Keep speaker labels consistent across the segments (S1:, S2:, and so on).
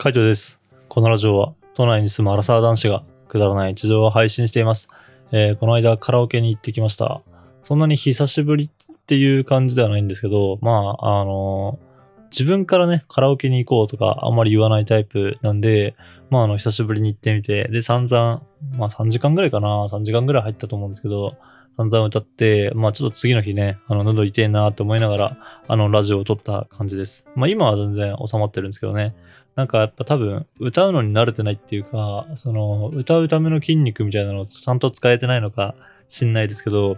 S1: カイトです。このラジオは都内に住むアラサー男子がくだらない日常を配信しています。えーこの間カラオケに行ってきました。そんなに久しぶりっていう感じではないんですけど、まあ、あの自分からね、カラオケに行こうとかあんまり言わないタイプなんで、まあ、あの、久しぶりに行ってみて、で、散々、まあ3時間ぐらいかな、3時間ぐらい入ったと思うんですけど、散々歌って、まあちょっと次の日ね、あの、喉痛いなと思いながら、あの、ラジオを撮った感じです。まあ今は全然収まってるんですけどね。なんかやっぱ多分歌うのに慣れてないっていうか、その歌うための筋肉みたいなのをちゃんと使えてないのか知んないですけど、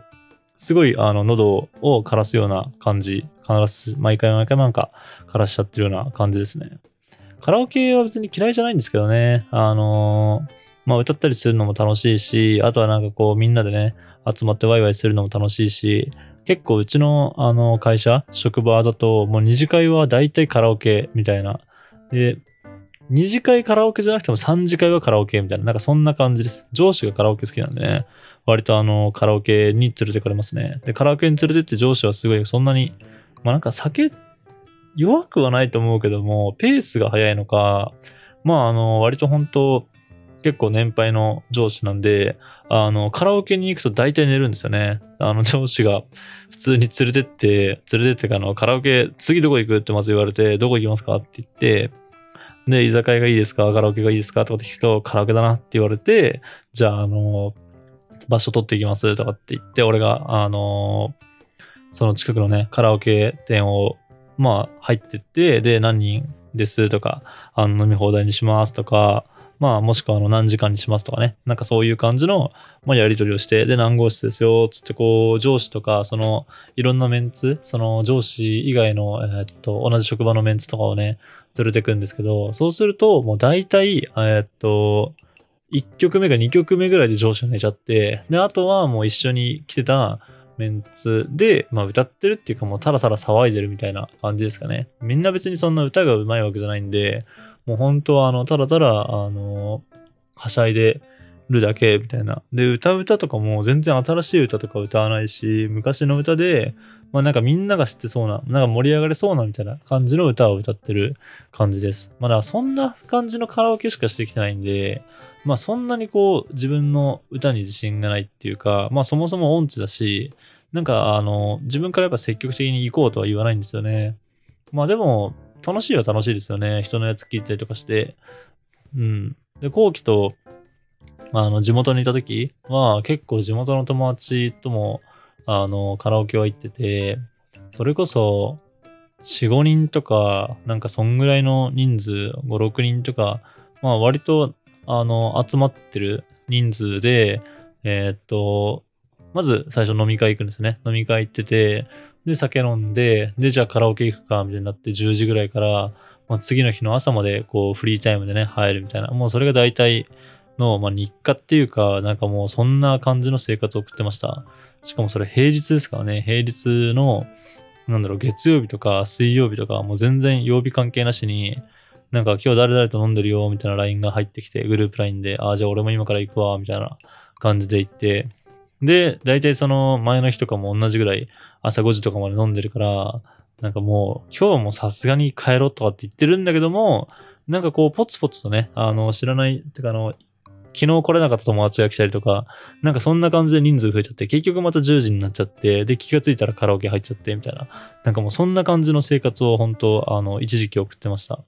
S1: すごいあの喉を枯らすような感じ、必ず毎回毎回なんか枯らしちゃってるような感じですね。カラオケは別に嫌いじゃないんですけどね、あのーまあ歌ったりするのも楽しいし、あとはなんかこうみんなでね、集まってワイワイするのも楽しいし、結構うちのあの会社、職場だともう二次会は大体カラオケみたいな。で、二次会カラオケじゃなくても三次会はカラオケみたいな、なんかそんな感じです。上司がカラオケ好きなんでね、割とあのカラオケに連れてかれますね。で、カラオケに連れてって上司はすごいそんなに、まあなんか酒、弱くはないと思うけども、ペースが速いのか、まああの、割と本当結構年配の上司なんで、あの、カラオケに行くと大体寝るんですよね。あの、上司が普通に連れてって、連れてってかあの、カラオケ、次どこ行くってまず言われて、どこ行きますかって言って、で、居酒屋がいいですか？カラオケがいいですか？とかって聞くと、カラオケだなって言われて、じゃあ、あの、場所取っていきますとかって言って、俺が、あの、その近くのね、カラオケ店を、まあ、入ってって、で、何人です？とか、あの、飲み放題にします？とか、まあ、もしくはあの何時間にします？とかね。なんかそういう感じの、まあ、やり取りをして、で、何号室ですよ、つってこう、上司とか、その、いろんなメンツ、その上司以外の、えっと、同じ職場のメンツとかをね、連れてくんですけど、そうすると、もう大体、えっと、1曲目か2曲目ぐらいで上司が寝ちゃって、で、あとはもう一緒に来てたメンツで、まあ歌ってるっていうかもうただただ騒いでるみたいな感じですかね。みんな別にそんな歌が上手いわけじゃないんで、もう本当はあの、ただただ、あの、はしゃいでるだけみたいな。で、歌う歌とかも全然新しい歌とか歌わないし、昔の歌で、まあなんかみんなが知ってそうな、なんか盛り上がれそうなみたいな感じの歌を歌ってる感じです。まあだからそんな感じのカラオケしかしてきてないんで、まあそんなにこう自分の歌に自信がないっていうか、まあそもそも音痴だし、なんかあの、自分からやっぱ積極的に行こうとは言わないんですよね。まあでも、楽しいは楽しいですよね。人のやつ聞いたりとかして。うん。で、後期と、あの、地元にいた時は、結構地元の友達とも、あの、カラオケは行ってて、それこそ、4、5人とか、なんかそんぐらいの人数、5、6人とか、まあ割と、あの、集まってる人数で、えーっと、まず最初飲み会行くんですね。飲み会行ってて、で、酒飲んで、で、じゃあカラオケ行くか、みたいになって10時ぐらいから、まあ、次の日の朝まで、こう、フリータイムでね、入るみたいな。もうそれが大体の、まあ、日課っていうか、なんかもうそんな感じの生活を送ってました。しかもそれ平日ですからね、平日の、なんだろう、月曜日とか水曜日とか、もう全然曜日関係なしに、なんか今日誰々と飲んでるよ、みたいな LINE が入ってきて、グループ LINE で、ああ、じゃあ俺も今から行くわ、みたいな感じで行って、で、大体その前の日とかも同じぐらい朝5時とかまで飲んでるから、なんかもう今日はもうさすがに帰ろうとかって言ってるんだけども、なんかこうポツポツとね、あの知らない、てかあの、昨日来れなかった友達が来たりとか、なんかそんな感じで人数増えちゃって、結局また10時になっちゃって、で、気がついたらカラオケ入っちゃって、みたいな。なんかもうそんな感じの生活を本当、あの、一時期送ってました。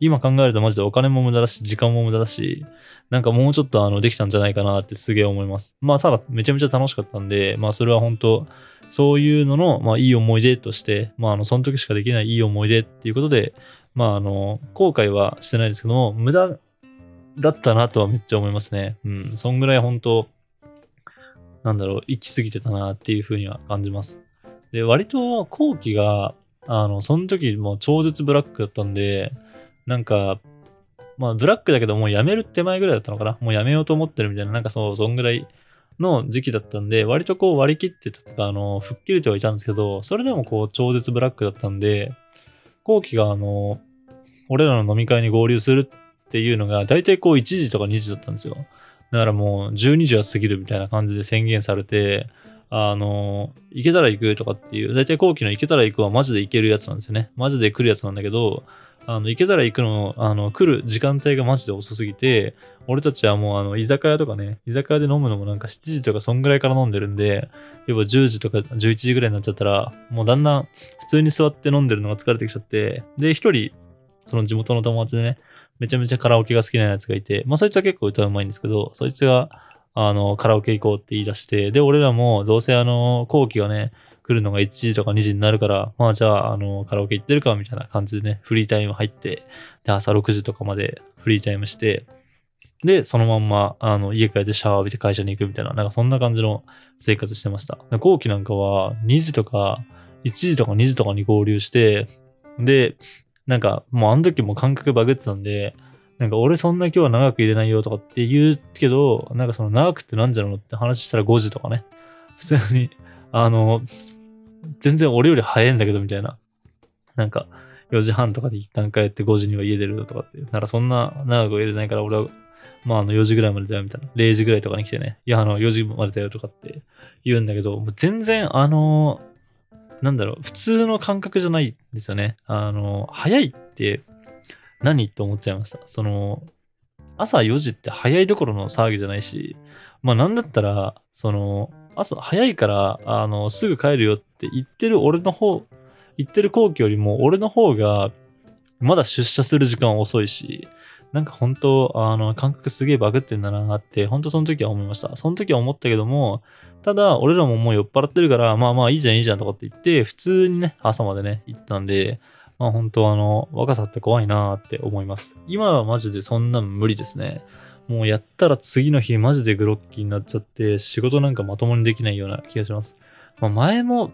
S1: 今考えるとマジでお金も無駄だし、時間も無駄だし、なんかもうちょっとあの、できたんじゃないかなってすげえ思います。まあ、ただめちゃめちゃ楽しかったんで、まあ、それは本当そういうのの、まあ、いい思い出として、まあ、あの、その時しかできないいい思い出っていうことで、まあ、あの、後悔はしてないですけども、無駄だったなとはめっちゃ思いますね。うん。そんぐらい本当なんだろう、行き過ぎてたなっていうふうには感じます。で、割と後期が、あの、その時もう超絶ブラックだったんで、なんか、まあ、ブラックだけどもうやめる手前ぐらいだったのかな？もうやめようと思ってるみたいな、なんかそう、そんぐらいの時期だったんで、割とこう割り切ってとか、あの、吹っ切れてはいたんですけど、それでもこう超絶ブラックだったんで、後期があの、俺らの飲み会に合流するっていうのが、だいたいこう1時とか2時だったんですよ。だからもう12時は過ぎるみたいな感じで宣言されて、あの、行けたら行くとかっていう、だいたい後期の行けたら行くはマジで行けるやつなんですよね。マジで来るやつなんだけど、あの、行けたら行くの、あの、来る時間帯がマジで遅すぎて、俺たちはもうあの、居酒屋とかね、居酒屋で飲むのもなんか7時とかそんぐらいから飲んでるんで、要は10時とか11時ぐらいになっちゃったら、もうだんだん普通に座って飲んでるのが疲れてきちゃって、で、一人、その地元の友達でね、めちゃめちゃカラオケが好きなやつがいて、まあそいつは結構歌うまいんですけど、そいつが、あの、カラオケ行こうって言い出して、で、俺らもどうせあの、後期がね、来るのが1時とか2時になるから、まあじゃあ、あの、カラオケ行ってるかみたいな感じでね、フリータイム入って、で、朝6時とかまでフリータイムして、で、そのまんま、あの、家帰ってシャワー浴びて会社に行くみたいな、なんかそんな感じの生活してました。後期なんかは、2時とか、1時とか2時とかに合流して、で、なんか、もうあの時も感覚バグってたんで、なんか俺そんな今日は長く入れないよとかって言うけど、なんかその長くってなんじゃろうって話したら5時とかね。普通に、あの、全然俺より早いんだけど、みたいな。なんか、4時半とかで一旦帰って5時には家出るとかって。ならそんな長く入れないから俺は、まああの4時ぐらいまでだよみたいな。0時ぐらいとかに来てね。いや、あの4時までだよとかって言うんだけど、もう全然あの、なんだろう、普通の感覚じゃないんですよね。あの、早いって何って思っちゃいました。その、朝4時って早いどころの騒ぎじゃないし、まあなんだったら、その、朝早いから、あの、すぐ帰るよって言ってる俺の方、言ってる後期よりも俺の方が、まだ出社する時間遅いし、なんか本当、あの、感覚すげえバグってんだなって、本当その時は思いました。その時は思ったけども、ただ、俺らももう酔っ払ってるから、まあまあいいじゃんいいじゃんとかって言って、普通にね、朝までね、行ったんで、まあ本当あの、若さって怖いなーって思います。今はマジでそんな無理ですね。もうやったら次の日マジでグロッキーになっちゃって仕事なんかまともにできないような気がします。まあ、前も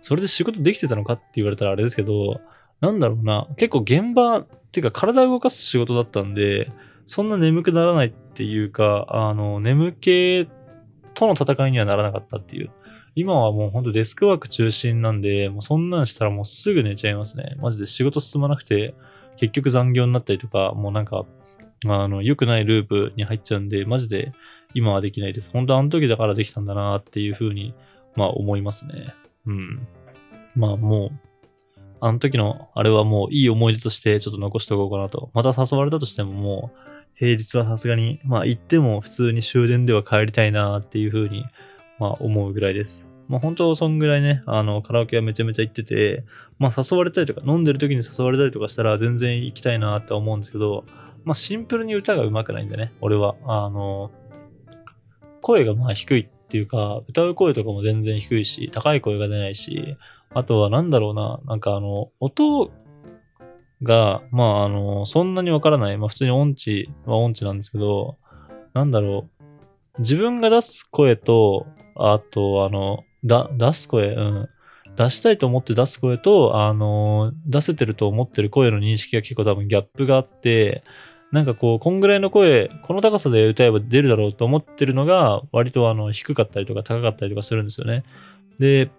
S1: それで仕事できてたのかって言われたらあれですけど、なんだろうな、結構現場っていうか体を動かす仕事だったんで、そんな眠くならないっていうか、あの、眠気との戦いにはならなかったっていう。今はもうほんとデスクワーク中心なんで、もうそんなんしたらもうすぐ寝ちゃいますね。マジで仕事進まなくて、結局残業になったりとか、もうなんかあの、良くないループに入っちゃうんで、マジで今はできないです。本当あの時だからできたんだなっていうふうに、まあ思いますね。うん。まあもう、あの時のあれはもういい思い出としてちょっと残しておこうかなと。また誘われたとしてももう、平日はさすがに、まあ行っても普通に終電では帰りたいなっていうふうに、まあ思うぐらいです。まあ本当そんぐらいね、あの、カラオケはめちゃめちゃ行ってて、まあ誘われたりとか、飲んでる時に誘われたりとかしたら全然行きたいなって思うんですけど、まあシンプルに歌が上手くないんでね、俺は。あの、声がまあ低いっていうか、歌う声とかも全然低いし、高い声が出ないし、あとはなんだろうな、なんかあの、音が、まああの、そんなにわからない。まあ普通に音痴は音痴なんですけど、なんだろう。自分が出す声と、あと、あの、だ、出す声、うん。出したいと思って出す声と、あの、出せてると思ってる声の認識が結構多分ギャップがあって、なんかこう、こんぐらいの声、この高さで歌えば出るだろうと思ってるのが、割とあの、低かったりとか高かったりとかするんですよね。で、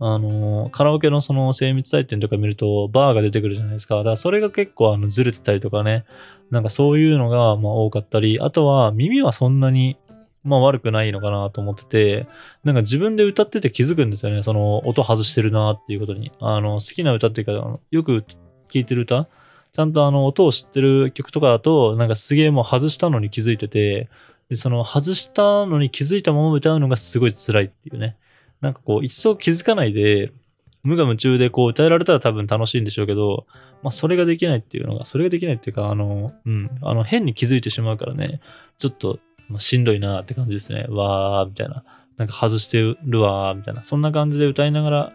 S1: あの、カラオケのその精密採点とか見ると、バーが出てくるじゃないですか。だからそれが結構あの、ずれてたりとかね。なんかそういうのが、まあ多かったり、あとは耳はそんなに、まあ悪くないのかなと思ってて、なんか自分で歌ってて気づくんですよね。その音外してるなっていうことに。あの、好きな歌っていうか、よく聴いてる歌ちゃんとあの音を知ってる曲とかだと、なんかすげえもう外したのに気づいてて、で、その外したのに気づいたまま歌うのがすごい辛いっていうね。なんかこう、一層気づかないで、無我夢中でこう歌えられたら多分楽しいんでしょうけど、まあそれができないっていうのが、それができないっていうか、あの、うん、あの変に気づいてしまうからね、ちょっと、ま、しんどいなって感じですね。わー、みたいな。なんか外してるわー、みたいな。そんな感じで歌いながら、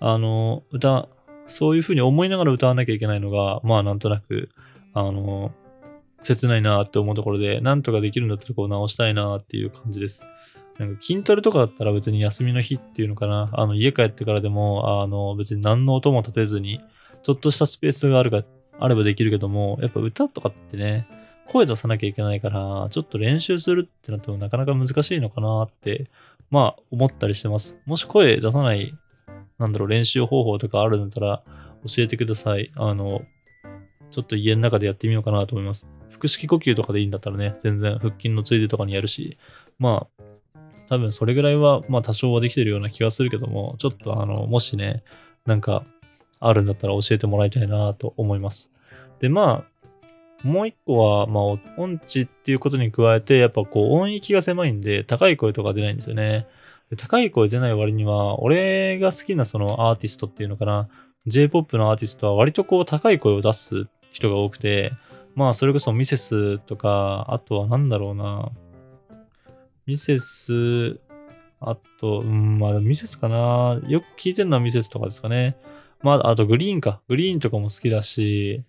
S1: あの、歌、そういうふうに思いながら歌わなきゃいけないのが、まあなんとなく、あの、切ないなって思うところで、なんとかできるんだったらこう直したいなっていう感じです。なんか筋トレとかだったら別に休みの日っていうのかな、あの家帰ってからでも、あの別に何の音も立てずに、ちょっとしたスペースがあるか、あればできるけども、やっぱ歌とかってね、声出さなきゃいけないから、ちょっと練習するってなってもなかなか難しいのかなって、まあ思ったりしてます。もし声出さないなんだろう、練習方法とかあるんだったら教えてください。あの、ちょっと家の中でやってみようかなと思います。腹式呼吸とかでいいんだったらね、全然腹筋のついでとかにやるし、まあ、多分それぐらいは、まあ多少はできてるような気がするけども、ちょっとあの、もしね、なんか、あるんだったら教えてもらいたいなと思います。で、まあ、もう一個は、まあ、音痴っていうことに加えて、やっぱこう音域が狭いんで、高い声とか出ないんですよね。高い声出ない割には、俺が好きなそのアーティストっていうのかな、J-POP のアーティストは割とこう高い声を出す人が多くて、まあそれこそミセスとか、あとはなんだろうな、ミセス、あと、うん、まあミセスかな、よく聞いてるのはミセスとかですかね。まああとグリーンか、グリーンとかも好きだし、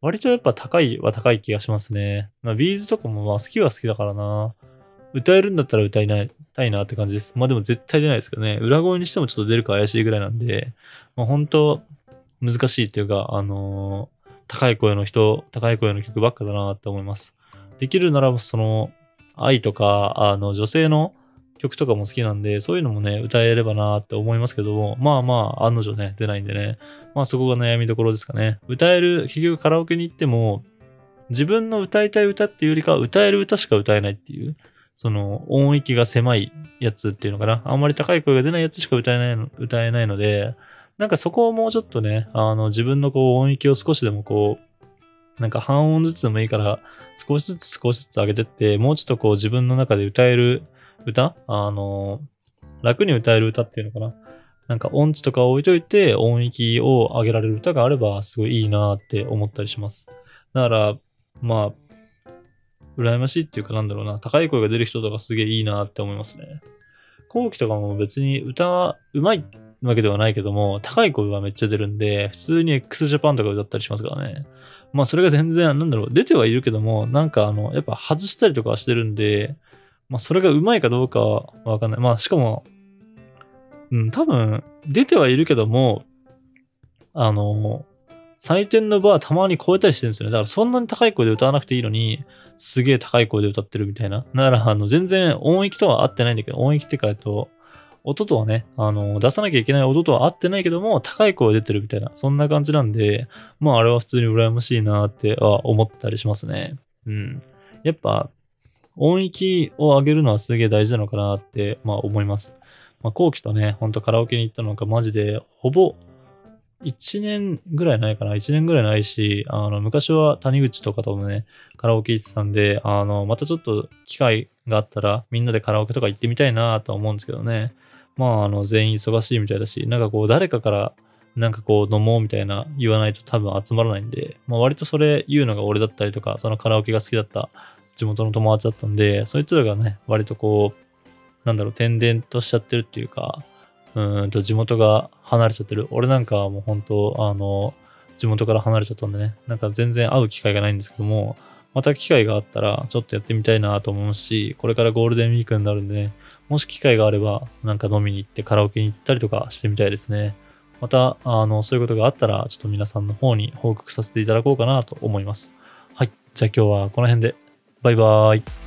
S1: 割とやっぱ高いは高い気がしますね。まあビーズとかもまあ好きは好きだからな。歌えるんだったら歌いたいなって感じです。まあでも絶対出ないですけどね。裏声にしてもちょっと出るか怪しいぐらいなんで、まあ本当難しいっていうか、あのー高い声の人、高い声の曲ばっかだなって思います。できるならばその、愛とか、あの、女性の曲とかも好きなんで、そういうのもね、歌えればなって思いますけども、まあまあ、案の定ね、出ないんでね。まあそこが悩みどころですかね。歌える、結局カラオケに行っても、自分の歌いたい歌っていうよりかは歌える歌しか歌えないっていう、その音域が狭いやつっていうのかな。あんまり高い声が出ないやつしか歌えないの、歌えないので、なんかそこをもうちょっとね、あの自分のこう音域を少しでもこう、なんか半音ずつでもいいから、少しずつ少しずつ上げてって、もうちょっとこう自分の中で歌える歌？あの、楽に歌える歌っていうのかな？なんか音痴とか置いといて音域を上げられる歌があればすごいいいなって思ったりします。だから、まあ、羨ましいっていうかなんだろうな、高い声が出る人とかすげえいいなって思いますね。後期とかも別に歌うまいわけではないけども、高い声はめっちゃ出るんで、普通に x ジャパンとか歌ったりしますからね。まあそれが全然、なんだろう、出てはいるけども、なんかあの、やっぱ外したりとかはしてるんで、まあそれがうまいかどうかはわかんない。まあしかも、うん、多分、出てはいるけども、あの、採点のバーたまに超えたりしてるんですよね。だからそんなに高い声で歌わなくていいのに、すげえ高い声で歌ってるみたいな。だから、あの、全然音域とは合ってないんだけど、音域ってか、えっと、音とはね、あの、出さなきゃいけない音とは合ってないけども、高い声出てるみたいな、そんな感じなんで、まあ、あれは普通に羨ましいなっては思ったりしますね。うん。やっぱ、音域を上げるのはすげえ大事なのかなって、まあ思います。まあ、後期とね、ほんとカラオケに行ったのがマジで、ほぼ、1年ぐらいないかな ?1 年ぐらいないし、あの、昔は谷口とかともね、カラオケ行ってたんで、あの、またちょっと機会があったら、みんなでカラオケとか行ってみたいなとは思うんですけどね。まあ、あの、全員忙しいみたいだし、なんかこう、誰かから、なんかこう、飲もうみたいな言わないと多分集まらないんで、まあ割とそれ言うのが俺だったりとか、そのカラオケが好きだった地元の友達だったんで、そいつらがね、割とこう、なんだろう、転々としちゃってるっていうか、うんと地元が離れちゃってる。俺なんかはもう本当、あの、地元から離れちゃったんでね、なんか全然会う機会がないんですけども、また機会があったらちょっとやってみたいなと思うし、これからゴールデンウィークになるんでね、もし機会があれば、なんか飲みに行ってカラオケに行ったりとかしてみたいですね。また、あの、そういうことがあったら、ちょっと皆さんの方に報告させていただこうかなと思います。はい。じゃあ今日はこの辺で。バイバーイ。